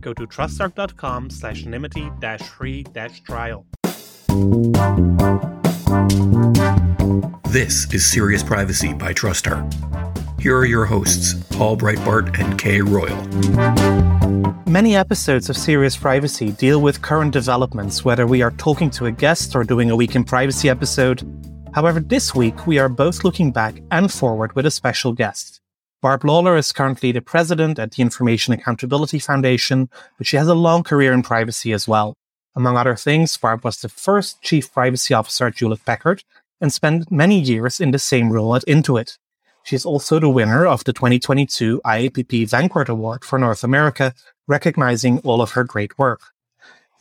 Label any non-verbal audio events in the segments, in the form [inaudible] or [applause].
go to trustarc.com slash nymity dash free dash trial. This is Serious Privacy by TrustArc. Here are your hosts, Paul Breitbarth and Kay Royal. Many episodes of Serious Privacy deal with current developments, whether we are talking to a guest or doing a Week in Privacy episode. However, this week we are both looking back and forward with a special guest. Barb Lawler is currently the president at the Information Accountability Foundation, but she has a long career in privacy as well. Among other things, Barb was the first chief privacy officer at Hewlett Packard and spent many years in the same role at Intuit. She is also the winner of the 2022 IAPP Vanguard Award for North America, recognizing all of her great work.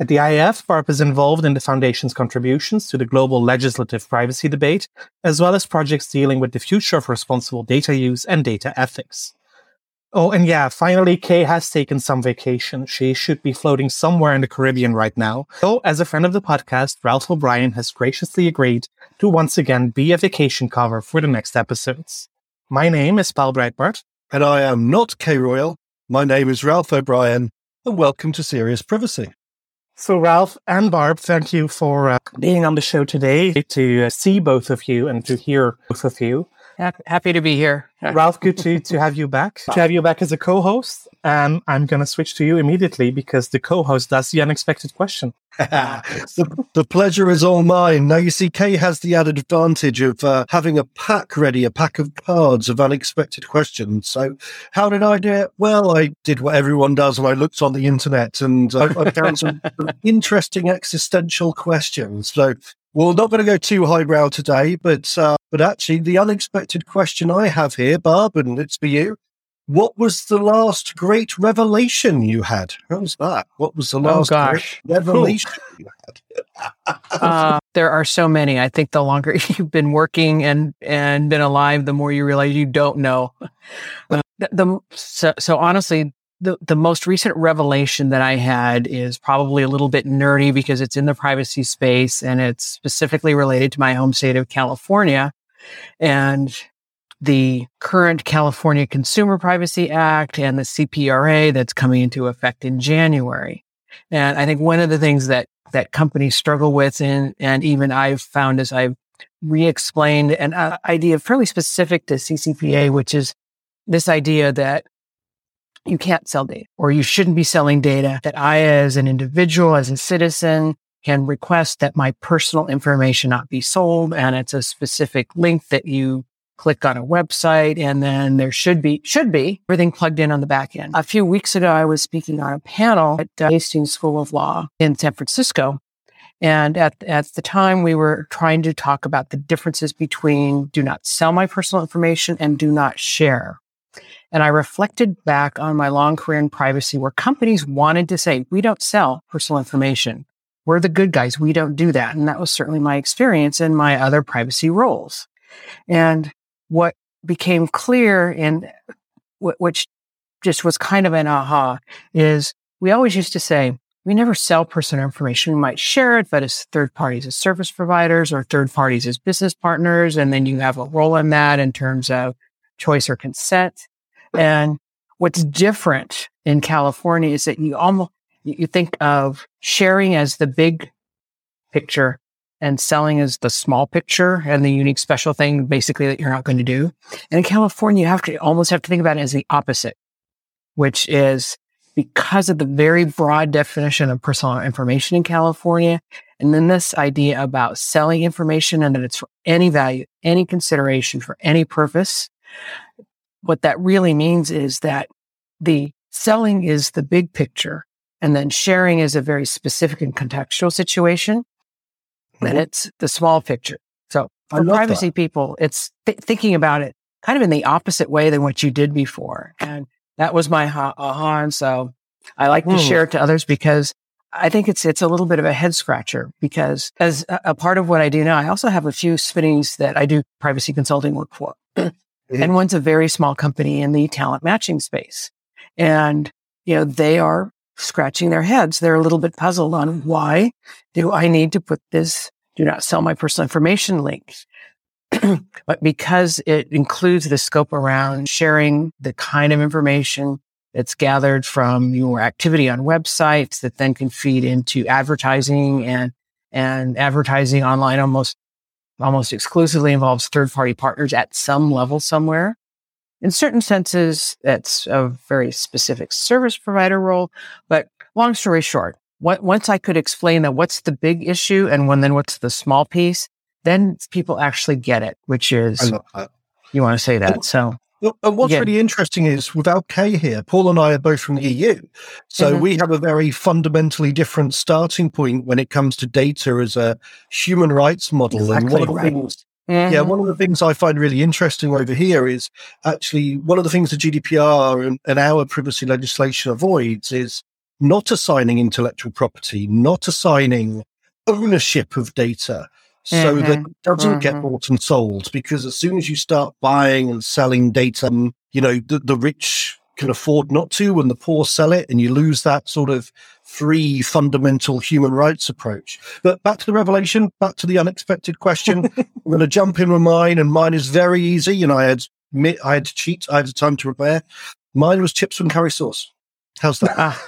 At the IAF, Barb is involved in the Foundation's contributions to the global legislative privacy debate, as well as projects dealing with the future of responsible data use and data ethics. Oh, and yeah, finally, Kay has taken some vacation. She should be floating somewhere in the Caribbean right now. So, as a friend of the podcast, Ralph O'Brien has graciously agreed to once again be a vacation cover for the next episodes. My name is Paul Breitbarth. And I am not Kay Royal. My name is Ralph O'Brien, and welcome to Serious Privacy. So, Ralph and Barb, thank you for uh, being on the show today to uh, see both of you and to hear both of you. Happy to be here. Ralph, good to, to have you back. [laughs] To have you back as a co host. And I'm going to switch to you immediately because the co host does the unexpected question. [laughs] the, the, pleasure is all mine. Now, you see, Kay has the added advantage of uh, having a pack ready, a pack of cards of unexpected questions. So, how did I do it? Well, I did what everyone does, and I looked on the internet and uh, I [laughs] found some interesting existential questions. So, we're not going to go too highbrow today, but uh, but actually, the unexpected question I have here, Barb, and it's for you. What was the last great revelation you had? What was that? What was the oh, last oh, great revelation you had? [laughs] uh, there are so many. I think the longer [laughs] you've been working and and been alive, the more you realize you don't know. Uh, the, the so, so honestly, the, the most recent revelation that I had is probably a little bit nerdy because it's in the privacy space and it's specifically related to my home state of California and the current California Consumer Privacy Act and the CPRA that's coming into effect in January. And I think one of the things that, that companies struggle with and, and even I've found as I've re-explained an uh, idea fairly specific to CCPA, which is this idea that you can't sell data or you shouldn't be selling data that I, as an individual, as a citizen, can request that my personal information not be sold. And it's a specific link that you click on a website and then there should be, should be everything plugged in on the back end. A few weeks ago, I was speaking on a panel at uh, Hastings School of Law in San Francisco. And at, at the time, we were trying to talk about the differences between do not sell my personal information and do not share. And I reflected back on my long career in privacy where companies wanted to say, we don't sell personal information. We're the good guys. We don't do that. And that was certainly my experience in my other privacy roles. And what became clear and which just was kind of an aha is we always used to say, we never sell personal information. We might share it, but as third parties as service providers or third parties as business partners. And then you have a role in that in terms of choice or consent. And what's different in California is that you almost, you think of sharing as the big picture and selling as the small picture and the unique special thing basically that you're not going to do. And in California, you have to almost have to think about it as the opposite, which is because of the very broad definition of personal information in California. And then this idea about selling information and that it's for any value, any consideration for any purpose what that really means is that the selling is the big picture and then sharing is a very specific and contextual situation. Mm-hmm. And it's the small picture. So for privacy that. people, it's th- thinking about it kind of in the opposite way than what you did before. And that was my ha- aha. And so I like to mm. share it to others because I think it's it's a little bit of a head scratcher because as a, a, part of what I do now, I also have a few spinnings that I do privacy consulting work for. mm-hmm. And one's a very small company in the talent matching space. And, you know, they are scratching their heads. They're a little bit puzzled on why do I need to put this do not sell my personal information link? [clears throat] but because it includes the scope around sharing the kind of information that's gathered from your activity on websites that then can feed into advertising and and advertising online almost almost exclusively involves third party partners at some level somewhere. In certain senses, that's a very specific service provider role. But long story short, what, once I could explain that what's the big issue and when then what's the small piece, then people actually get it, which is you want to say that. So and what's yeah. really interesting is without Kay here, Paul and I are both from the EU. So mm-hmm. we have a very fundamentally different starting point when it comes to data as a human rights model. Exactly and one of the right. things Mm-hmm. Yeah, one of the things I find really interesting over here is actually one of the things the GDPR and, and, our privacy legislation avoids is not assigning intellectual property, not assigning ownership of data, so mm-hmm. that it doesn't mm-hmm. get bought and sold because as soon as you start buying and selling data, um, you know, the, the rich can afford not to and the poor sell it and you lose that sort of free fundamental human rights approach. But back to the revelation, back to the unexpected question. [laughs] I'm going to jump in with mine and mine is very easy. You know, I had, I had to cheat. I had the time to prepare. Mine was chips and curry sauce. How's that? Ah.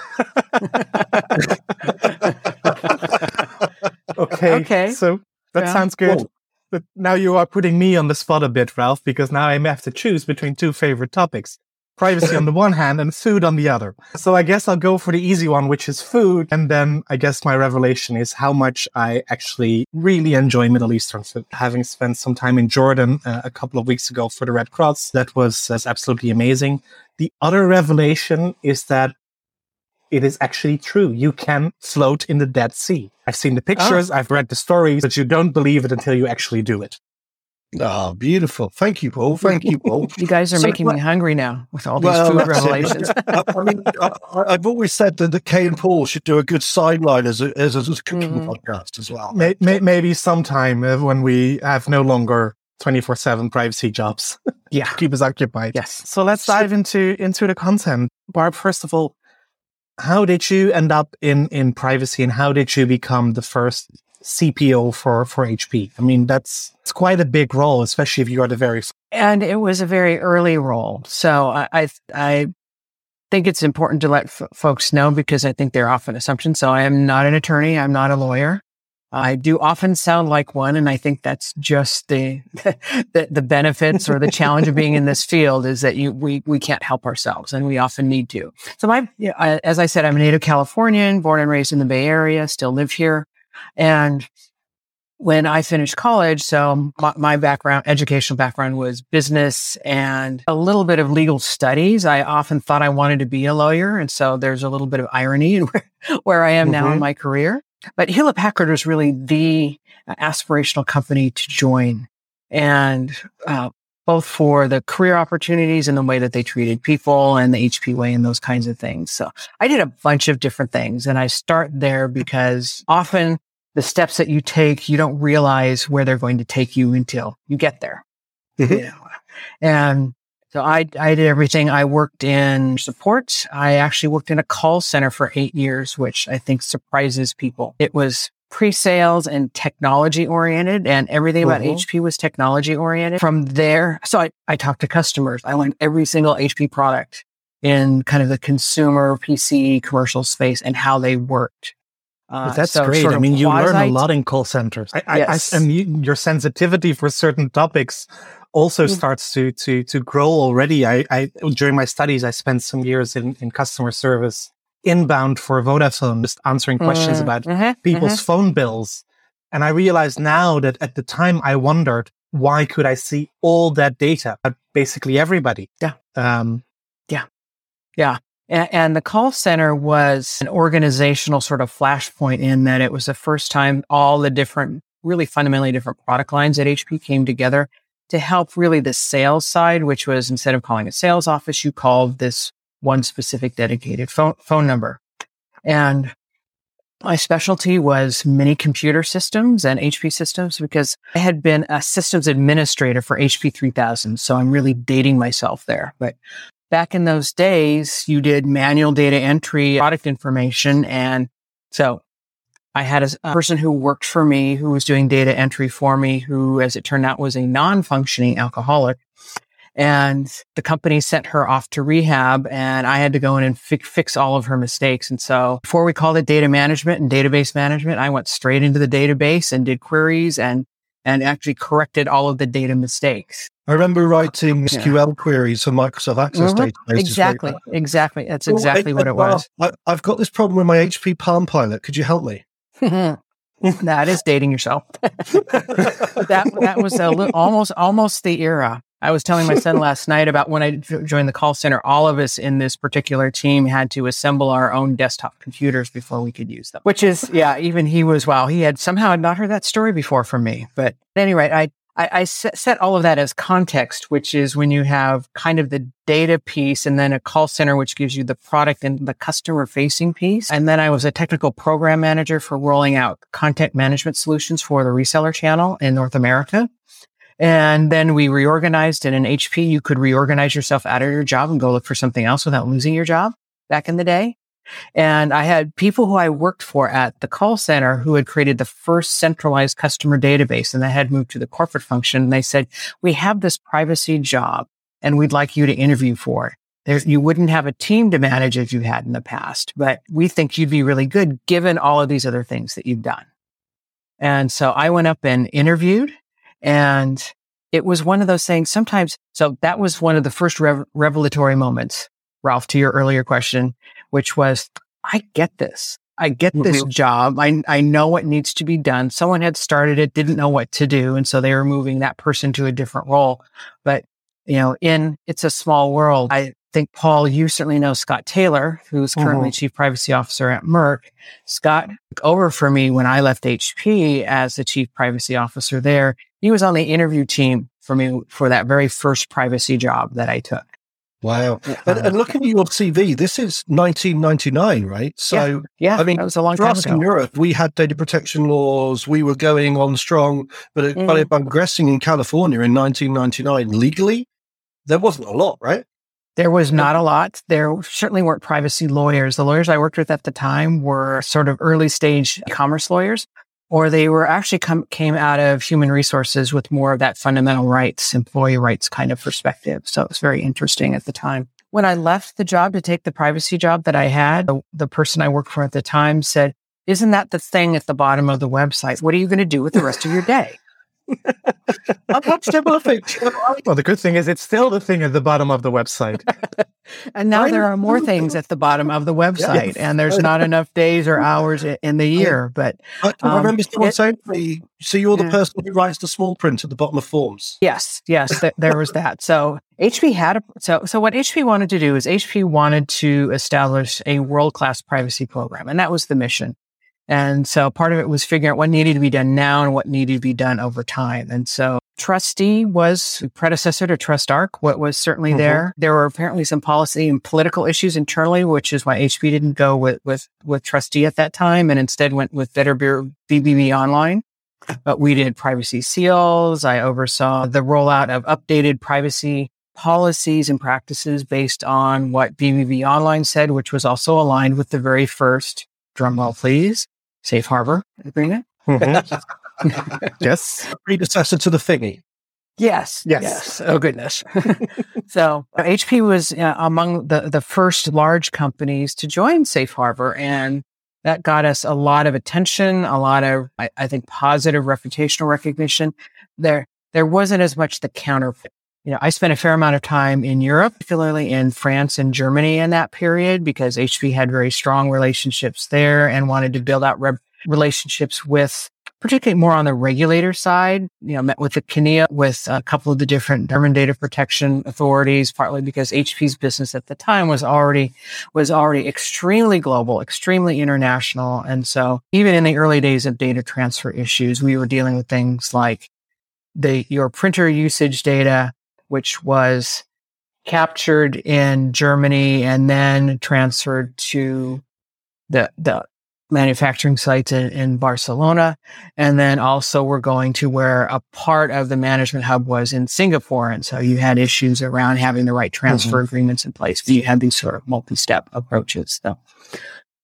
[laughs] okay. Okay. So that yeah. sounds good. Cool. But now you are putting me on the spot a bit, Ralph, because now I have to choose between two favorite topics. Privacy on the one hand and food on the other. So I guess I'll go for the easy one, which is food. And then I guess my revelation is how much I actually really enjoy Middle Eastern food. Having spent some time in Jordan uh, a couple of weeks ago for the Red Cross, that was, was absolutely amazing. The other revelation is that it is actually true. You can float in the Dead Sea. I've seen the pictures, oh. I've read the stories, but you don't believe it until you actually do it. Oh, beautiful. Thank you, Paul. Thank you, Paul. you guys are so, making me hungry now with all these well, food revelations. [laughs] I, I, mean, I, have always said that, the Kay and Paul should do a good sideline as a, as a, as a cooking mm. podcast as well. May, may, maybe sometime uh, when we have no longer 24 7 privacy jobs. [laughs] Yeah. keep us occupied. Yes. So let's dive into, into the content. Barb, first of all, how did you end up in in privacy and how did you become the first CPO for for HP? I mean, that's it's quite a big role, especially if you are the very and it was a very early role. So I I, I think it's important to let f- folks know because I think they're often assumptions. So I am not an attorney. I'm not a lawyer. I do often sound like one, and I think that's just the, [laughs] the, the benefits or the challenge of being in this field is that you we we can't help ourselves, and we often need to. So, my you know, as I said, I'm a native Californian, born and raised in the Bay Area, still live here, and when I finished college, so my, my background, educational background was business and a little bit of legal studies. I often thought I wanted to be a lawyer, and so there's a little bit of irony in [laughs] where, where I am mm-hmm. now in mm-hmm. my career. But Hewlett Packard was really the aspirational company to join. And uh, both for the career opportunities and the way that they treated people and the HP way and those kinds of things. So I did a bunch of different things and I start there because often the steps that you take, you don't realize where they're going to take you until you get there. Mm-hmm. You know? And so I, I did everything. I worked in support. I actually worked in a call center for eight years, which I think surprises people. It was pre-sales and technology oriented and everything about uh-huh. HP was technology oriented. From there, so I, I talked to customers. I learned every single HP product in kind of the consumer PC commercial space and how they worked. Uh, that's so great. I mean, you learn a lot in call centers. I, yes. I, I, and you, your sensitivity for certain topics also mm-hmm. starts to to to grow already. I, I during my studies, I spent some years in, in customer service inbound for Vodafone, just answering questions mm-hmm. about mm-hmm. people's mm-hmm. phone bills. And I realized now that at the time I wondered why could I see all that data about basically everybody. Yeah. Um, yeah. Yeah. And the call center was an organizational sort of flashpoint in that it was the first time all the different really fundamentally different product lines at HP came together to help really the sales side, which was instead of calling a sales office, you called this one specific dedicated phone, phone number. And my specialty was mini computer systems and HP systems because I had been a systems administrator for HP 3000. So I'm really dating myself there. But back in those days, you did manual data entry, product information. And so I had a, a, person who worked for me who was doing data entry for me, who, as it turned out, was a non functioning alcoholic. And the company sent her off to rehab and I had to go in and fi- fix all of her mistakes. And so before we called it data management and database management, I went straight into the database and did queries and, and actually corrected all of the data mistakes. I remember writing SQL [laughs] yeah. queries for Microsoft Access mm-hmm. databases. Exactly. Exactly. That's exactly well, what it was. I, I've got this problem with my HP Palm Pilot. Could you help me? [laughs] [laughs] that is dating yourself. that that was a little, almost almost the era. I was telling my son [laughs] last night about when I joined the call center. All of us in this particular team had to assemble our own desktop computers before we could use them. Which is, yeah, even he was wow. He had somehow had not heard that story before from me. But at any rate, I I, I set all of that as context, which is when you have kind of the data piece and then a call center, which gives you the product and the customer facing piece. And then I was a technical program manager for rolling out content management solutions for the reseller channel in North America. And then we reorganized and in HP, you could reorganize yourself out of your job and go look for something else without losing your job back in the day. And I had people who I worked for at the call center who had created the first centralized customer database and they had moved to the corporate function. And they said, we have this privacy job and we'd like you to interview for it. You wouldn't have a team to manage as you had in the past, but we think you'd be really good given all of these other things that you've done. And so I went up and interviewed and it was one of those things sometimes. So that was one of the first rev- revelatory moments, Ralph, to your earlier question which was, I get this. I get this mm-hmm. job. I, I know what needs to be done. Someone had started it, didn't know what to do. And so they were moving that person to a different role. But, you know, in It's a Small World, I think, Paul, you certainly know Scott Taylor, who's currently mm-hmm. chief privacy officer at Merck. Scott took over for me when I left HP as the chief privacy officer there. He was on the interview team for me for that very first privacy job that I took. Wow. And, and, looking at your CV, this is 1999, right? So, yeah, yeah I mean, that was a long for time us ago. in Europe, we had data protection laws. We were going on strong. But, mm. but if I'm guessing in California in 1999, legally, there wasn't a lot, right? There was not a lot. There certainly weren't privacy lawyers. The lawyers I worked with at the time were sort of early stage commerce lawyers or they were actually come, came out of human resources with more of that fundamental rights, employee rights kind of perspective. So it was very interesting at the time. When I left the job to take the privacy job that I had, the, the person I worked for at the time said, isn't that the thing at the bottom of the website? What are you going to do with the rest of your day? Untouchable [laughs] Well, the good thing is it's still the thing at the bottom of the website. [laughs] and now there are more things at the bottom of the website, yes. and there's [laughs] not enough days or hours in the year. But I, I remember um, someone it, saying to me, "So you're the yeah. person who writes the small print at the bottom of forms." Yes, yes, th- there was that. So HP had a so so what HP wanted to do is HP wanted to establish a world class privacy program, and that was the mission. And so part of it was figuring out what needed to be done now and what needed to be done over time. And so TRUSTe was predecessor to TrustArc, what was certainly mm-hmm. there. There were apparently some policy and political issues internally, which is why HP didn't go with, with, with TRUSTe at that time and instead went with Better BBB Online. But we did privacy seals. I oversaw the rollout of updated privacy policies and practices based on what BBB Online said, which was also aligned with the very first, drumroll please, safe harbor agreement. Mm-hmm. [laughs] yes. Predecessor to the thingy. Yes, yes. Yes. Oh, goodness. [laughs] so HP was uh, among the, the first large companies to join Safe Harbor. And that got us a lot of attention, a lot of, I, I think, positive reputational recognition. There, there wasn't as much the counter. You know, I spent a fair amount of time in Europe, particularly in France and Germany in that period, because HP had very strong relationships there and wanted to build out re- relationships with particularly more on the regulator side. You know, met with the CNIL, with a couple of the different German data protection authorities, partly because HP's business at the time was already, was already extremely global, extremely international. And so even in the early days of data transfer issues, we were dealing with things like the, your printer usage data, which was captured in Germany and then transferred to the, the manufacturing sites in, in, Barcelona. And then also we're going to where a part of the management hub was in Singapore. And so you had issues around having the right transfer mm-hmm. agreements in place. But you had these sort of multi-step approaches. So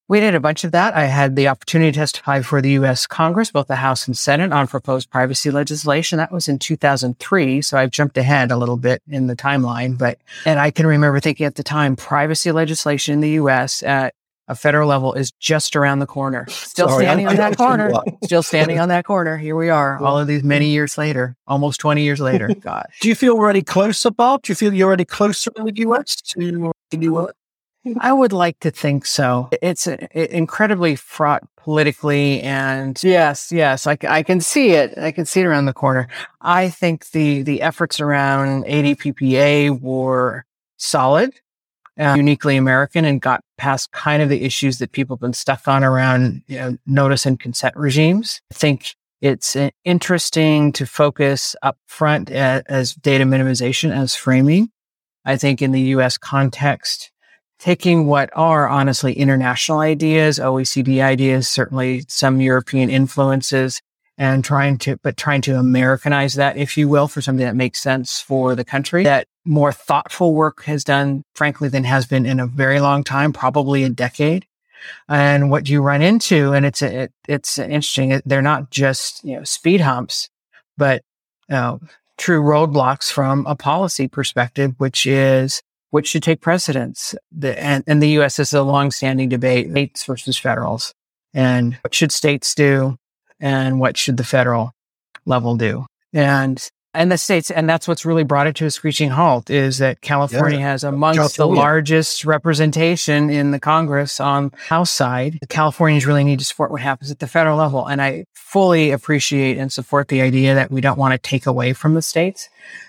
we did a bunch of that. I had the opportunity to testify for the U.S. Congress, both the House and Senate on proposed privacy legislation. That was in 2003. So I've jumped ahead a little bit in the timeline, but, and I can remember thinking at the time, privacy legislation in the U.S. at a federal level is just around the corner. Still Sorry, standing I, on that corner. Still standing on that corner. Here we are, all of these many years later, almost 20 years later. [laughs] God. Do you feel we're any closer, Bob? Do you feel you're any closer in the US to the US? I would like to think so. It's a, incredibly fraught politically, and yes, yes, I, I can see it. I can see it around the corner. I think the the efforts around ADPPA were solid uh, uniquely American and got past kind of the issues that people have been stuck on around you know, notice and consent regimes. I think it's uh, interesting to focus up front as, as data minimization as framing. I think in the US context, taking what are honestly international ideas, OECD ideas, certainly some European influences, and trying to, but trying to Americanize that, if you will, for something that makes sense for the country. That more thoughtful work has done, frankly, than has been in a very long time, probably a decade. And what you run into, and it's it, it's interesting. They're not just you know speed humps, but uh, true roadblocks from a policy perspective, which is which should take precedence. The, and, and the U.S. is a long-standing debate: states versus federals, and what should states do and what should the federal level do? And and the states, and that's what's really brought it to a screeching halt is that California yeah. has amongst California. the largest representation in the Congress on House side. The Californians really need to support what happens at the federal level. And I fully appreciate and support the idea that we don't want to take away from the states.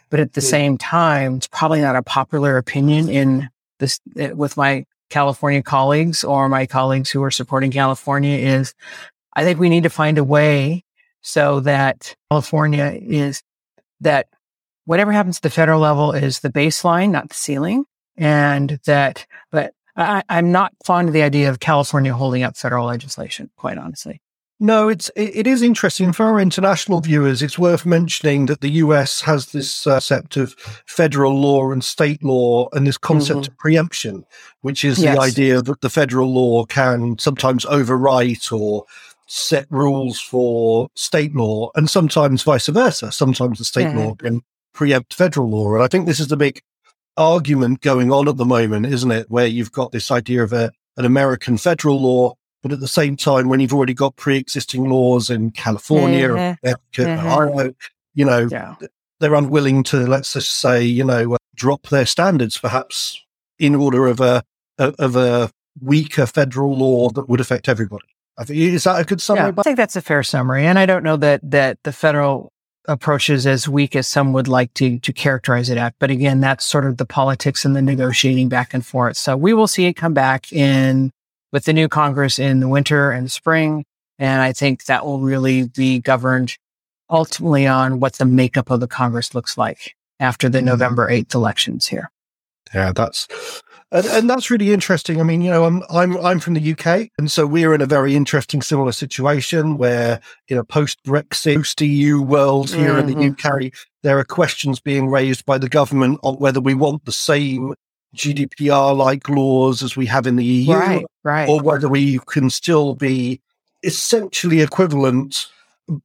But at the yeah. same time, it's probably not a popular opinion in this eh, with my California colleagues or my colleagues who are supporting California is I think we need to find a way so that California is that whatever happens at the federal level is the baseline, not the ceiling. And that, but I, am not fond of the idea of California holding up federal legislation, quite honestly. No, it's it is interesting for our international viewers. It's worth mentioning that the US has this uh, concept of federal law and state law, and this concept mm-hmm. of preemption, which is yes. the idea that the federal law can sometimes overwrite or set rules for state law and sometimes vice versa. Sometimes the state yeah. law can preempt federal law. And I think this is the big argument going on at the moment, isn't it? Where you've got this idea of a, an American federal law, but at the same time, when you've already got pre-existing laws in California, yeah. Ohio, you know, yeah. they're unwilling to, let's just say, you know, uh, drop their standards, perhaps in order of a of a weaker federal law that would affect everybody. I think is that a good summary? Yeah, I think that's a fair summary, and I don't know that that the federal approach is as weak as some would like to to characterize it at. But again, that's sort of the politics and the negotiating back and forth. So we will see it come back in with the new Congress in the winter and the spring, and I think that will really be governed ultimately on what the makeup of the Congress looks like after the mm-hmm. November eighth elections here. Yeah, that's and, and, that's really interesting. I mean, you know, I'm I'm I'm from the UK, and so we're in a very interesting similar situation where in a post Brexit, post EU world here mm-hmm. in the mm-hmm. UK, there are questions being raised by the government on whether we want the same GDPR like laws as we have in the EU, right, right. or whether we can still be essentially equivalent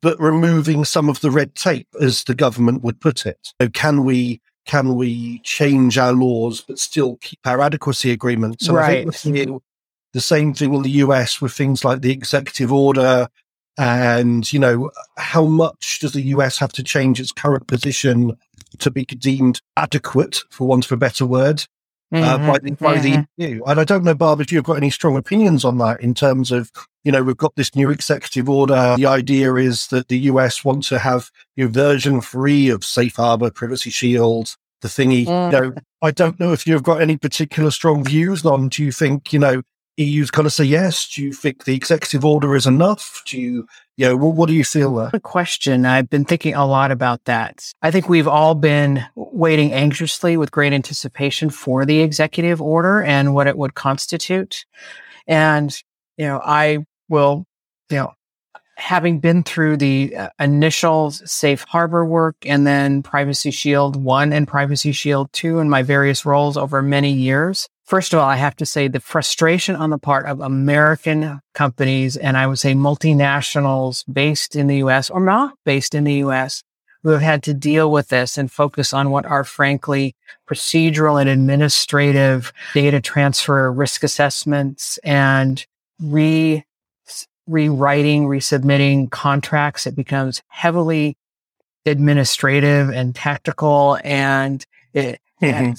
but removing some of the red tape, as the government would put it. So, can we can we change our laws but still keep our adequacy agreements? And right. I think seeing the same thing in the US with things like the executive order. And, you know, how much does the US have to change its current position to be deemed adequate, for want of a better word? Mm-hmm. by, the, by the EU. And I don't know, Barb, if you've got any strong opinions on that in terms of, you know, we've got this new executive order. The idea is that the US wants to have you know, version three of Safe Harbor, Privacy Shield, the thingy. Mm. You know, I don't know if you've got any particular strong views on. Do you think, you know, EU's got to say yes? Do you think the executive order is enough? Do you, know, what, what do you feel there? Good question. I've been thinking a lot about that. I think we've all been waiting anxiously with great anticipation for the executive order and what it would constitute. And, you know, I will, you know, having been through the uh, initial safe harbor work and then privacy shield 1 and privacy shield 2 in my various roles over many years First of all, I have to say the frustration on the part of American companies and I would say multinationals based in the US or not based in the US who have had to deal with this and focus on what are frankly procedural and administrative data transfer risk assessments and re rewriting, resubmitting contracts. It becomes heavily administrative and tactical and it, mm-hmm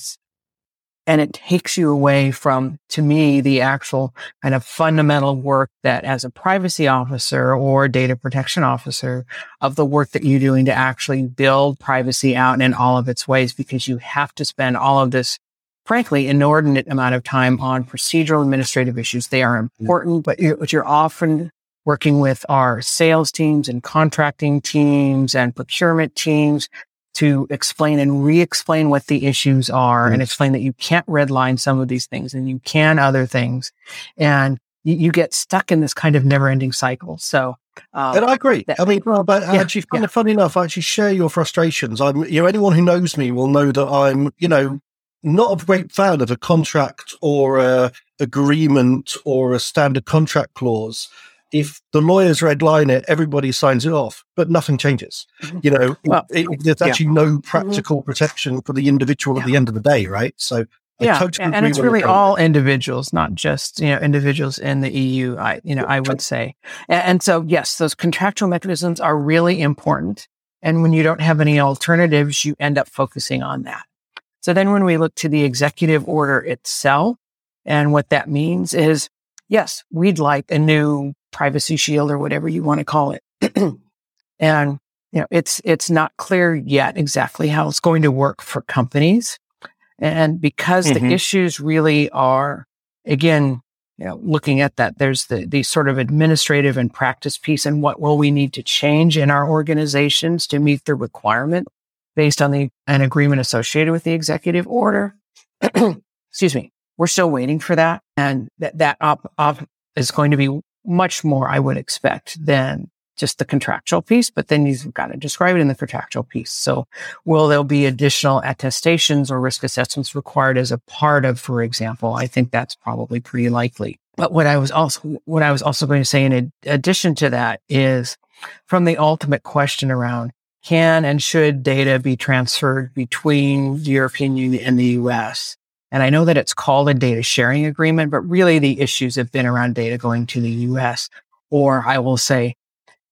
and it takes you away from, to me, the actual kind of fundamental work that as a privacy officer or data protection officer of the work that you're doing to actually build privacy out in all of its ways, because you have to spend all of this, frankly, inordinate amount of time on procedural administrative issues. They are important, but you're, what you're often working with are sales teams and contracting teams and procurement teams to explain and re-explain what the issues are and explain that you can't redline some of these things and you can other things. And you, you get stuck in this kind of never ending cycle. So, um, and I agree. That, I mean, well, but yeah, actually, yeah. funny enough, I actually share your frustrations. I'm, you know, anyone who knows me will know that I'm, you know, not a great fan of a contract or a agreement or a standard contract clause if the lawyers redline it, everybody signs it off, but nothing changes. Mm-hmm. You know, well, it, it, there's actually yeah. no mm-hmm. practical protection for the individual yeah. at the end of the day, right? So, yeah, totally and it's really all individuals, not just you know individuals in the EU. I you know I would say, and, and so yes, those contractual mechanisms are really important. And when you don't have any alternatives, you end up focusing on that. So then, when we look to the executive order itself, and what that means is, yes, we'd like a new privacy shield or whatever you want to call it. [clears throat] and you know, it's it's not clear yet exactly how it's going to work for companies. And because mm-hmm. the issues really are again, you know, looking at that, there's the the sort of administrative and practice piece and what will we need to change in our organizations to meet the requirement based on the an agreement associated with the executive order. [clears throat] Excuse me. We're still waiting for that. And that, that op, op is going to be much more, I would expect, than just the contractual piece, but then you've got to describe it in the contractual piece. So will there be additional attestations or risk assessments required as a part of, for example? I think that's probably pretty likely. But what I was also, what I was also going to say in addition to that is from the ultimate question around can and should data be transferred between the European Union and the US? And I know that it's called a data sharing agreement, but really the issues have been around data going to the US. Or I will say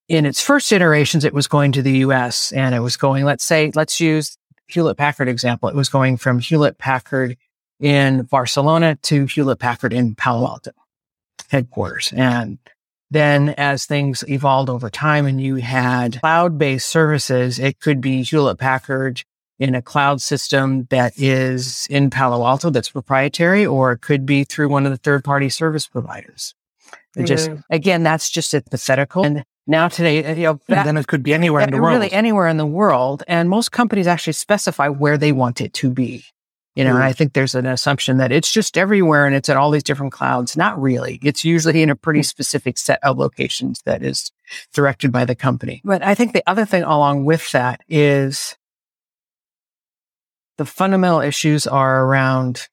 in its first iterations, it was going to the US and it was going, let's say, let's use Hewlett Packard example. It was going from Hewlett Packard in Barcelona to Hewlett Packard in Palo Alto headquarters. And then as things evolved over time and you had cloud based services, it could be Hewlett Packard in a cloud system that is in Palo Alto that's proprietary, or it could be through one of the third party service providers. It just, again, that's just hypothetical. And now today, uh, you know, that, then it could be anywhere in the world. Really anywhere in the world. And most companies actually specify where they want it to be. You know, mm. and I think there's an assumption that it's just everywhere and it's at all these different clouds. Not really. It's usually in a pretty mm. specific set of locations that is directed by the company. But I think the other thing along with that is the fundamental issues are around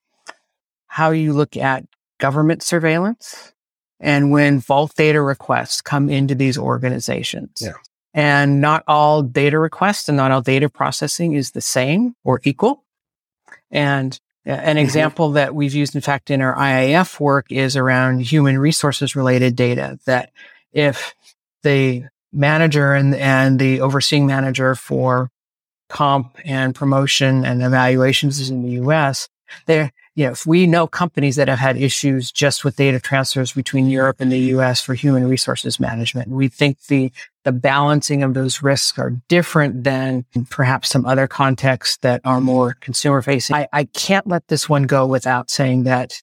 how you look at government surveillance and when vault data requests come into these organizations. Yeah. And not all data requests and not all data processing is the same or equal. And uh, an mm-hmm. example that we've used, in fact, in our IAF work is around human resources related data that if the manager and, and the overseeing manager for comp and promotion and evaluations in the US there, you know, if we know companies that have had issues just with data transfers between Europe and the US for human resources management. We think the, the balancing of those risks are different than perhaps some other contexts that are more consumer facing. I, I can't let this one go without saying that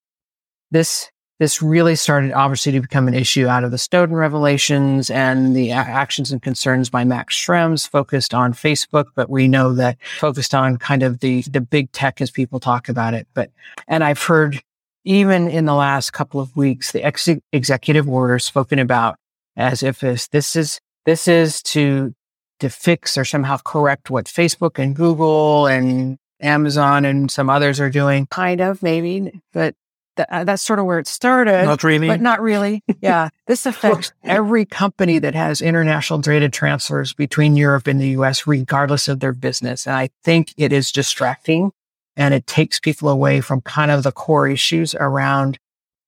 this this really started obviously to become an issue out of the Snowden revelations and the actions and concerns by Max Schrems focused on Facebook. But we know that focused on kind of the, the big tech as people talk about it. But, and I've heard even in the last couple of weeks, the ex- executive order spoken about as if this, this is, this is to, to fix or somehow correct what Facebook and Google and Amazon and some others are doing. Kind of, maybe, but Th- uh, that's sort of where it started. Not really. But not really. Yeah. this [laughs] affects every company that has international data transfers between Europe and the US, regardless of their business. And I think it is distracting and it takes people away from kind of the core issues around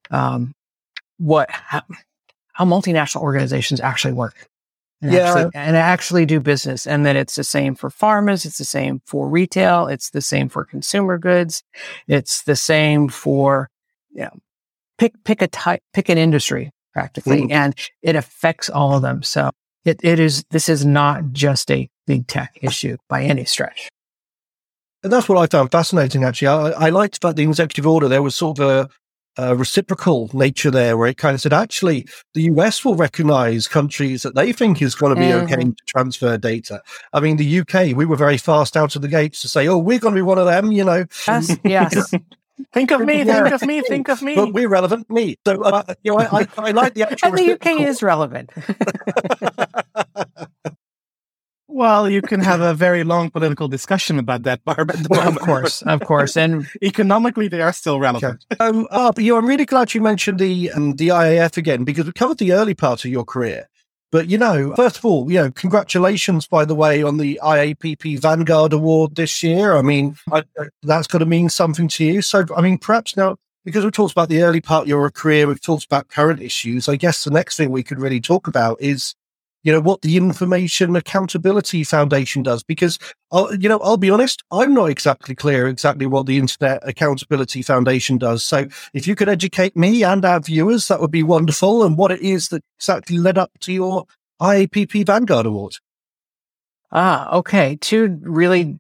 um, what, how, how, multinational organizations actually work. And, yeah. actually, and actually do business. And that it's the same for farmers. It's the same for retail. It's the same for consumer goods. It's the same for yeah, pick pick a type, pick an industry practically, mm. and it affects all of them. So it, it is this is not just a big tech issue by any stretch. And that's what I found fascinating. Actually, I, I liked about the executive order. There was sort of a, a, reciprocal nature there, where it kind of said, actually, the US will recognize countries that they think is going to be mm-hmm. okay to transfer data. I mean, the UK, we were very fast out of the gates to say, oh, we're going to be one of them. You know, yes, yes. Think of me, think of me, think of me. But we're relevant, me. So, uh, you know, I, I, I, like the actual. and the UK is relevant. [laughs] well, you can have a very long political discussion about that, Barb. of [laughs] course, of course, and [laughs] economically, they are still relevant. Okay. Um, uh, but you, know, I'm really glad you mentioned the um, the IAF again because we covered the early part of your career. But you know, first of all, you know, congratulations, by the way, on the IAPP Vanguard Award this year. I mean, I, that's got to mean something to you. So, I mean, perhaps now because we talked about the early part of your career, we've talked about current issues. I guess the next thing we could really talk about is you know, what the Information Accountability Foundation does. Because, I'll, you know, I'll be honest, I'm not exactly clear exactly what the Internet Accountability Foundation does. So if you could educate me and our viewers, that would be wonderful. And what it is that exactly led up to your IAPP Vanguard Award. Ah, okay. Two really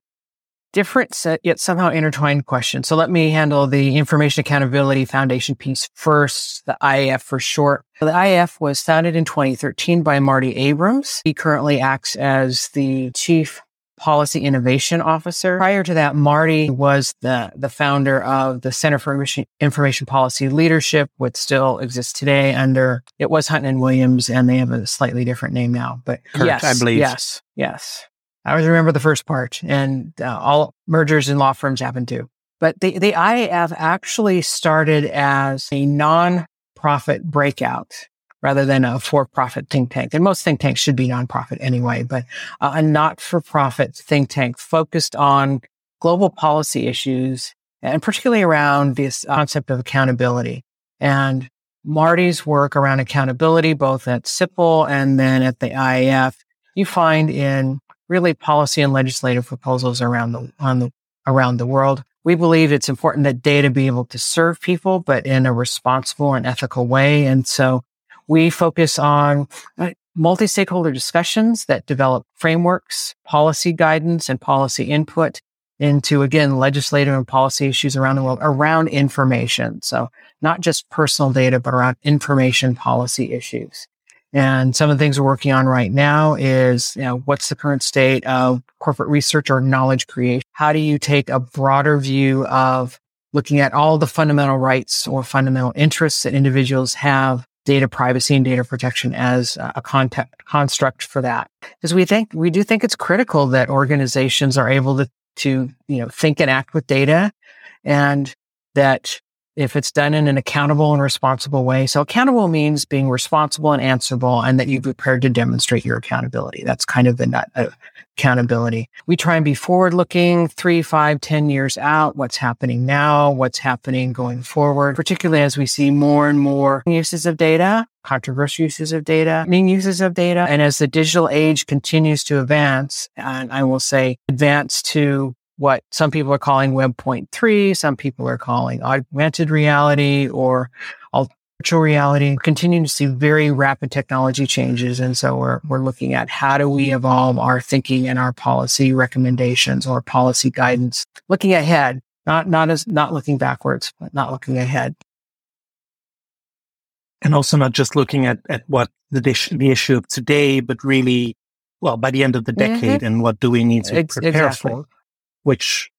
different set yet somehow intertwined questions. So let me handle the Information Accountability Foundation piece first, the IAF for short. The IAF was founded in 2013 by Marty Abrams. He currently acts as the chief policy innovation officer. Prior to that, Marty was the, the founder of the Center for Information Policy Leadership, which still exists today under, it was Hunton and Williams, and they have a slightly different name now, but Kurth, yes, I believe. Yes, yes. I always remember the first part, and uh, all mergers in law firms happen too. But the, the IAF actually started as a non-profit breakout rather than a for-profit think tank. And most think tanks should be nonprofit anyway, but uh, a not-for-profit think tank focused on global policy issues and particularly around this concept of accountability. And Marty's work around accountability, both at CIPL and then at the IAF, you find in really policy and legislative proposals around the, on the, around the world. We believe it's important that data be able to serve people, but in a responsible and ethical way. And so we focus on uh, multi-stakeholder discussions that develop frameworks, policy guidance and policy input into again legislative and policy issues around the world around information. So not just personal data, but around information policy issues. And some of the things we're working on right now is, you know, what's the current state of corporate research or knowledge creation? How do you take a broader view of looking at all the fundamental rights or fundamental interests that individuals have, data privacy and data protection as a construct for that? Because we think, we do think it's critical that organizations are able to, to, you know, think and act with data and that if it's done in an accountable and responsible way. So accountable means being responsible and answerable and that you've prepared to demonstrate your accountability. That's kind of the nut of accountability. We try and be forward looking three, five, ten years out. What's happening now? What's happening going forward? Particularly as we see more and more uses of data, controversial uses of data, mean uses of data. And as the digital age continues to advance, and I will say advance to what some people are calling Web Point Three, some people are calling augmented reality or virtual reality. We're continuing to see very rapid technology changes. And so we're, we're looking at how do we evolve our thinking and our policy recommendations or policy guidance, looking ahead, not, not as, not looking backwards, but not looking ahead. And also not just looking at, at what the, dish, the issue of today, but really, well, by the end of the mm-hmm. decade mm-hmm. and what do we need to prepare exactly. for, which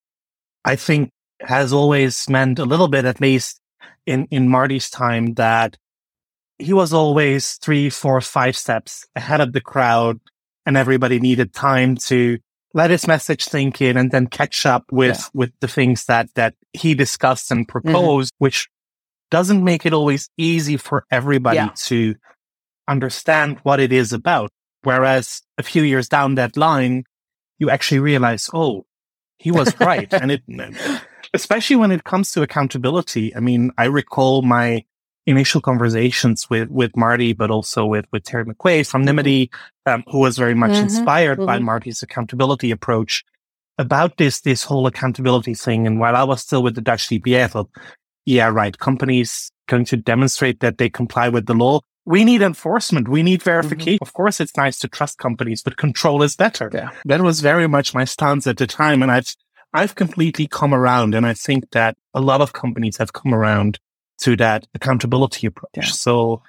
I think has always meant a little bit, at least in, in Marty's time that he was always three, four, five steps ahead of the crowd and everybody needed time to let his message sink in and then catch up with, yeah. with the things that, that he discussed and mm-hmm. proposed, mm-hmm. which doesn't make it always easy for everybody yeah. to understand what it is about. Whereas a few years down that line, you actually realize, oh, he was [laughs] right. and it, especially when it comes to accountability. I mean, I recall my initial conversations with, with Marty, but also with, with Terry McQuay from mm-hmm. Um, who was very much mm-hmm, inspired mm-hmm. by Marty's accountability approach about this, this whole accountability thing. And while I was still with the Dutch DPA, I thought, yeah, right. Companies going to demonstrate that they comply with the law. We need enforcement. We need mm-hmm. verification. Mm-hmm. Of course, it's nice to trust companies, but control is better. Yeah. That was very much my stance at the time. And I've I've completely come around. And I think that a lot of companies have come around to that accountability approach. Yeah. So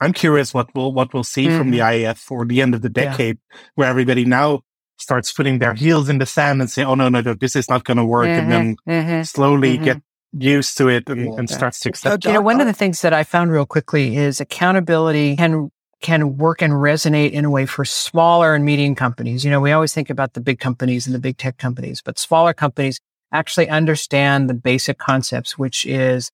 I'm curious what we'll, what we'll see mm-hmm. from the mm-hmm. IAF for the end of the decade, yeah. where everybody now starts putting their heels in the sand and say, Oh, no, no, no, this is not going to work. Mm-hmm. And then mm-hmm. slowly get used to it and, and starts to accept. You know, one of the things that I found real quickly is accountability can can work and resonate in a way for smaller and medium companies. You know, we always think about the big companies and the big tech companies, but smaller companies actually understand the basic concepts, which is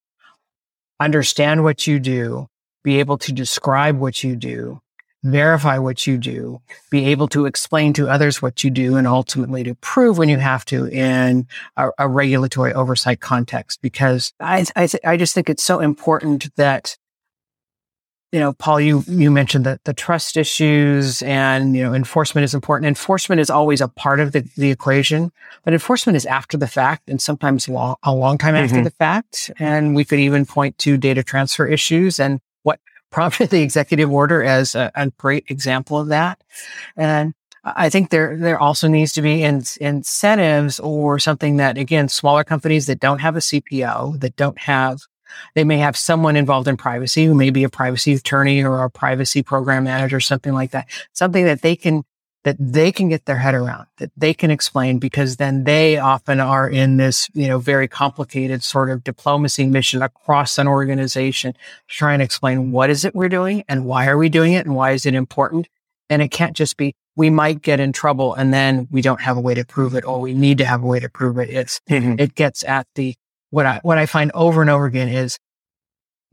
understand what you do, be able to describe what you do, verify what you do, be able to explain to others what you do, and ultimately to prove when you have to in a, a regulatory oversight context. Because I, I, I just think it's so important that you know, Paul, you, you mentioned that the trust issues and, you know, enforcement is important. Enforcement is always a part of the, the equation, but enforcement is after the fact and sometimes long, a long time after mm-hmm. the fact. And we could even point to data transfer issues and what prompted the executive order as a, a great example of that. And I think there there also needs to be in, incentives or something that again smaller companies that don't have a CPO that don't have they may have someone involved in privacy who may be a privacy attorney or a privacy program manager, something like that. Something that they can that they can get their head around, that they can explain because then they often are in this, you know, very complicated sort of diplomacy mission across an organization to try and explain what is it we're doing and why are we doing it and why is it important? And it can't just be, we might get in trouble and then we don't have a way to prove it or we need to have a way to prove it. It's, mm-hmm. it gets at the what I, what I find over and over again is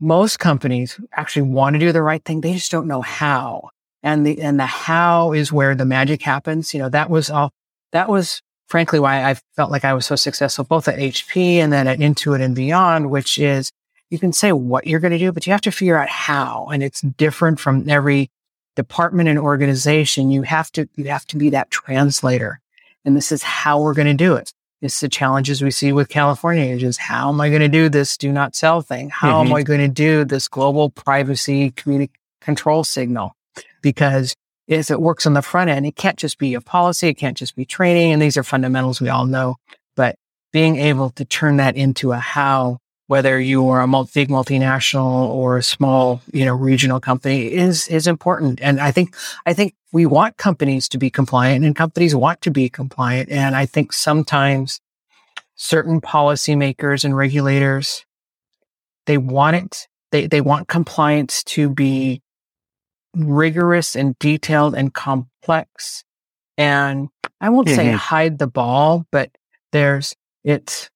most companies actually want to do the right thing. They just don't know how. And the, and the how is where the magic happens. You know, that was all, that was frankly why I felt like I was so successful both at HP and then at Intuit and beyond, which is you can say what you're going to do, but you have to figure out how. And it's different from every department and organization. You have to, you have to be that translator. And this is how we're going to do it. It's the challenges we see with California. Is how am I going to do this do not sell thing? How mm-hmm. am I going to do this global privacy communi- control signal? Because if it works on the front end, it can't just be a policy. It can't just be training. And these are fundamentals we all know, but being able to turn that into a how, whether you are a multi- big multinational or a small, you know, regional company is, is important. And I think, I think we want companies to be compliant and companies want to be compliant. And I think sometimes certain policymakers and regulators, they want it, they, they want compliance to be rigorous and detailed and complex. And I won't mm-hmm. say hide the ball, but there's, it's,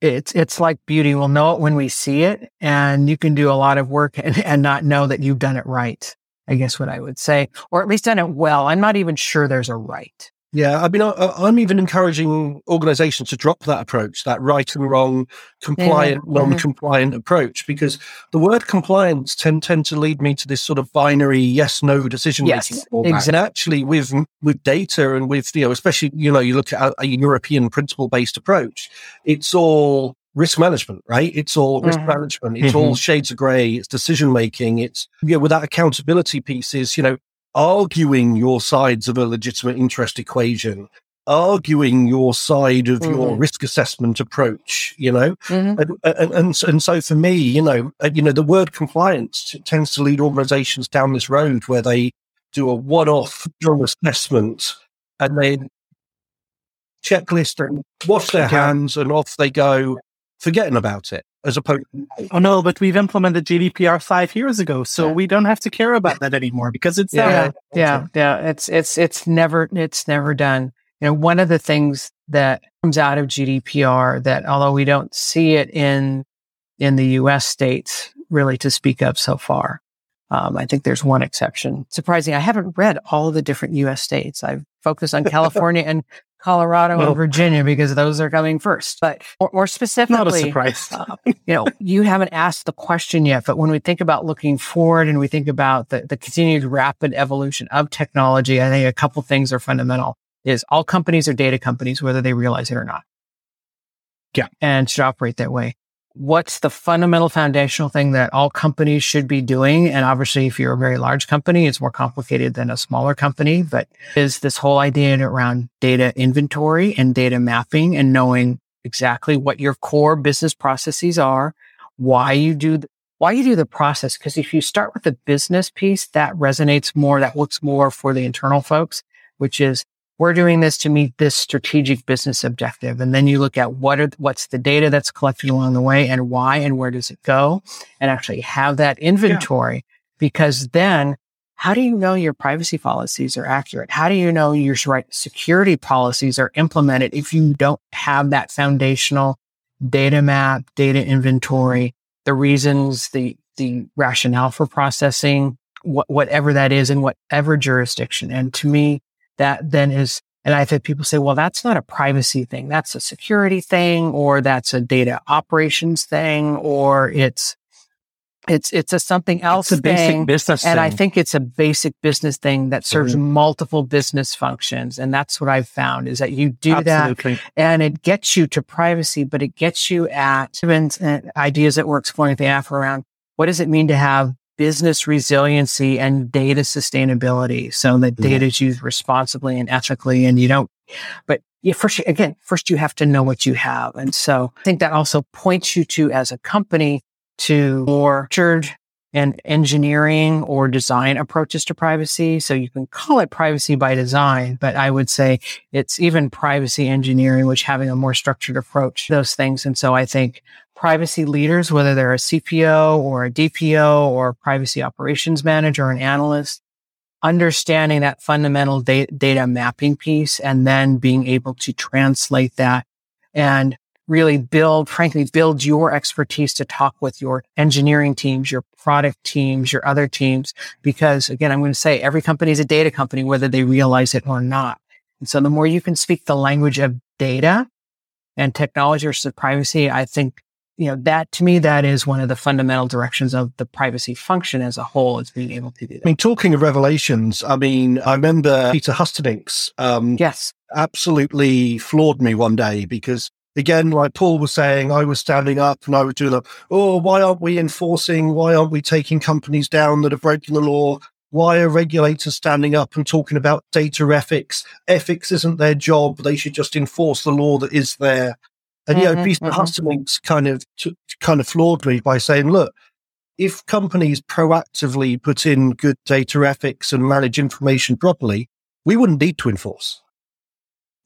it's it's like beauty. We'll know it when we see it, and you can do a lot of work and, [laughs] and not know that you've done it right. I guess what I would say, or at least done it well. I'm not even sure there's a right. Yeah, I mean, I, am even encouraging organizations to drop that approach, that right and wrong, compliant, yeah. Non-compliant mm-hmm. approach, because the word compliance tend tend to lead me to this sort of binary yes no decision making. Yes, exactly. And actually, with with data and with you know, especially you know, you look at a, a European principle based approach, it's all risk management, right? It's all risk mm-hmm. management. It's mm-hmm. all shades of grey. It's decision making. It's yeah, with that accountability pieces, you know, arguing your sides of a legitimate interest equation, arguing your side of mm-hmm. your risk assessment approach, you know, mm-hmm. and, and, and, and, so for me, you know, uh, you know, the word compliance tends to lead organizations down this road where they do a one-off risk assessment and then checklist and wash their hands and off they go, forgetting about it as opposed oh no but we've implemented gdpr five years ago so yeah. we don't have to care about that anymore because it's yeah yeah yeah it's it's it's never it's never done you know one of the things that comes out of gdpr that although we don't see it in in the us states really to speak of so far um, I think there's one exception. Surprising, I haven't read all the different U.S. states. I've focused on [laughs] California and Colorado well, and Virginia because those are coming first. But more, more specifically, not a surprise. uh, you know, you haven't asked the question yet, but when we think about looking forward and we think about the, the continued rapid evolution of technology, I think a couple things are fundamental. Is all companies are data companies, whether they realize it or not. Yeah, and should operate that way what's the fundamental foundational thing that all companies should be doing? And obviously, if you're a very large company, it's more complicated than a smaller company, but is this whole idea around data inventory and data mapping and knowing exactly what your core business processes are, why you do, the, why you do the process. Cause if you start with the business piece, that resonates more, that looks more for the internal folks, which is we're doing this to meet this strategic business objective. And then you look at what are, what's the data that's collected along the way and why and where does it go and actually have that inventory. Yeah. Because then how do you know your privacy policies are accurate? How do you know your right security policies are implemented if you don't have that foundational data map, data inventory, the reasons, the, the rationale for processing, wh- whatever that is in whatever jurisdiction. And to me, that then is, and I've had people say, well, that's not a privacy thing. That's a security thing, or that's a data operations thing, or it's, it's, it's a something else it's a thing. basic business and thing. I think it's a basic business thing that serves mm-hmm. multiple business functions. And that's what I've found is that you do Absolutely. that and it gets you to privacy, but it gets you at ideas that we're exploring at the AF around what does it mean to have business resiliency and data sustainability. So that mm-hmm. data is used responsibly and ethically and you don't, but yeah, first, again, first you have to know what you have. And so I think that also points you to as a company to more structured and engineering or design approaches to privacy. So you can call it privacy by design, but I would say it's even privacy engineering, which having a more structured approach, those things. And so I think privacy leaders, whether they're a CPO or a DPO or a privacy operations manager or an analyst, understanding that fundamental da- data mapping piece and then being able to translate that and really build, frankly, build your expertise to talk with your engineering teams, your product teams, your other teams. Because again, I'm going to say every company is a data company, whether they realize it or not. And so the more you can speak the language of data and technology or privacy, I think you know, that to me, that is one of the fundamental directions of the privacy function as a whole is being able to do that. I mean, talking of revelations, I mean, I remember Peter Hustinx, um, yes, absolutely floored me one day because again, like Paul was saying, I was standing up and I was doing, oh, why aren't we enforcing? Why aren't we taking companies down that are breaking the law? Why are regulators standing up and talking about data ethics? Ethics isn't their job. They should just enforce the law that is there. And mm-hmm, you know, Peter mm-hmm. Hustinx kind of t- kind of floored me by saying, "Look, if companies proactively put in good data ethics and manage information properly, we wouldn't need to enforce."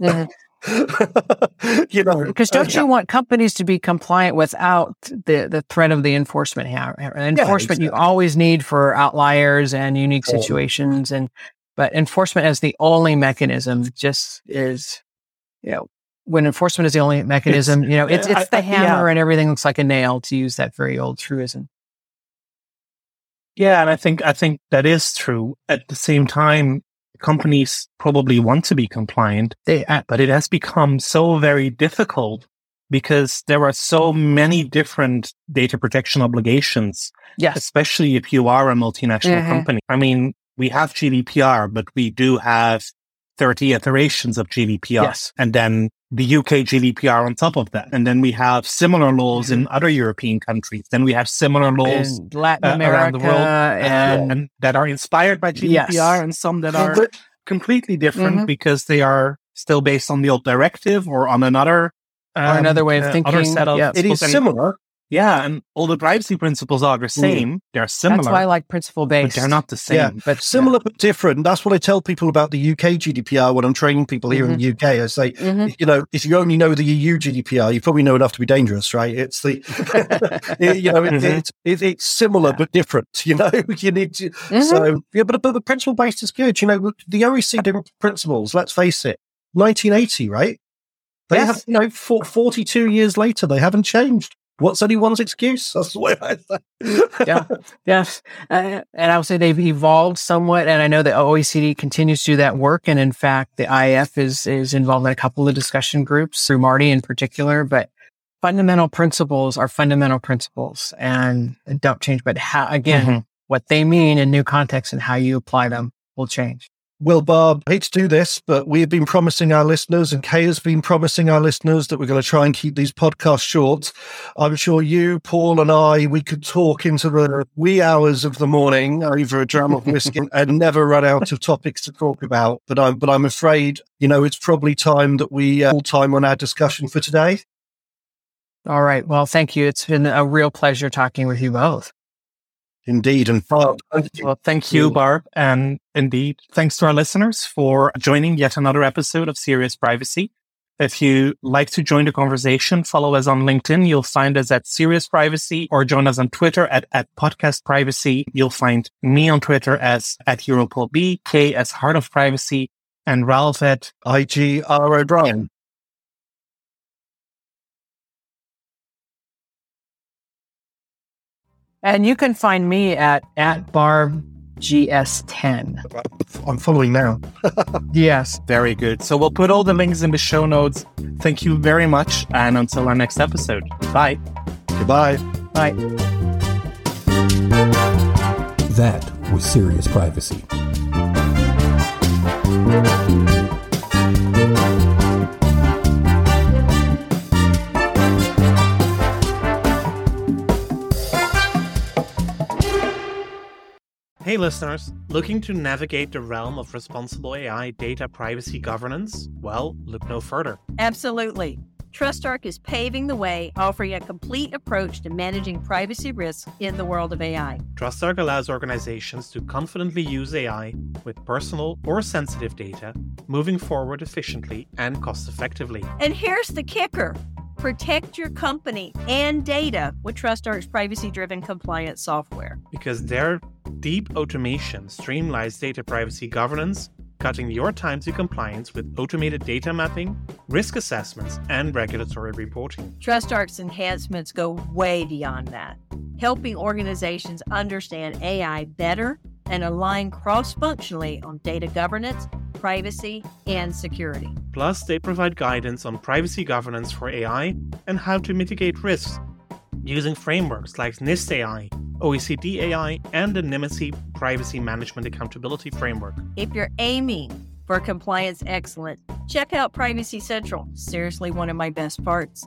Mm-hmm. [laughs] you know, because don't you want companies to be compliant without the the threat of the enforcement? Enforcement yeah, exactly. you always need for outliers and unique situations, and but enforcement as the only mechanism just is, you know, when enforcement is the only mechanism, it's, you know, it's, it's the I, hammer and everything looks like a nail to use that very old truism. Yeah. And I think, I think that is true. At the same time, companies probably want to be compliant, they, but it has become so very difficult because there are so many different data protection obligations. Yes. Especially if you are a multinational Mhm. company. I mean, we have GDPR, but we do have 30 iterations of GDPR. Yes. And then the UK GDPR on top of that. And then we have similar laws in other European countries. Then we have similar laws In Latin uh, America around the world and and that are inspired by GDPR Yes. and some that are completely different Mhm. because they are still based on the old directive or on another or another way of uh, thinking. other set of yeah. It is similar. Yeah, and all the privacy principles are the same. They're similar, That's why I like principle based. but based. they're not the same. Yeah. But Similar but different. That's what I tell people about the UK GDPR when I'm training people here in the UK. I say, Mhm. you know, if you only know the EU GDPR, you probably know enough to be dangerous, right? It's the, [laughs] [laughs] you know, it, Mhm. it's it, it's similar but different. [laughs] You know, you need to. So yeah, but but the principle based is good. You know, the OECD principles. Let's face it, 1980, right? They Yes. have, you know, for, 42 years later, they haven't changed. What's anyone's excuse? That's the way I say. yeah, yes, uh, and I would say they've evolved somewhat. And I know the OECD continues to do that work. And in fact, the IF is is involved in a couple of discussion groups through Marty in particular. But fundamental principles are fundamental principles and don't change. But how again, Mhm. what they mean in new contexts and how you apply them will change. Well, Barb, I hate to do this, but we've been promising our listeners, and Kay has been promising our listeners that we're going to try and keep these podcasts short. I'm sure you, Paul, and I, we could talk into the wee hours of the morning over a dram of whiskey [laughs] and never run out of topics to talk about. But I'm, but I'm afraid, you know, it's probably time that we uh, full time on our discussion for today. All right. Well, thank you. It's been a real pleasure talking with you both. Indeed, and uh, you. Well, thank you, Barb. And indeed, thanks to our listeners for joining yet another episode of Serious Privacy. If you like to join the conversation, follow us on LinkedIn. You'll find us at Serious Privacy or join us on Twitter at, at Podcast Privacy. You'll find me on Twitter as at EuroPaulB, Kay as Heart of Privacy, and Ralph at IGR O'Brien. And you can find me at at barb gs10. I'm following now. [laughs] Yes. Very Good. So we'll put all the links in the show notes. Thank you very much. And until our next episode, bye. Goodbye. Bye. That was serious privacy. Hey listeners, looking to navigate the realm of responsible AI data privacy governance? Well, look no further. Absolutely. TrustArc is paving the way, offering a complete approach to managing privacy risks in the world of AI. TrustArc allows organizations to confidently use AI with personal or sensitive data, moving forward efficiently and cost effectively. And here's the kicker protect your company and data with TrustArc's privacy driven compliance software. Because their deep automation streamlines data privacy governance, cutting your time to compliance with automated data mapping, risk assessments, and regulatory reporting. TrustArc's enhancements go way beyond that, helping organizations understand AI better and align cross functionally on data governance, privacy, and security. Plus, they provide guidance on privacy governance for AI and how to mitigate risks using frameworks like NIST AI, OECD AI, and the Nymity Privacy Management Accountability Framework. If you're aiming for compliance excellence, check out Privacy Central. Seriously, one of my best parts.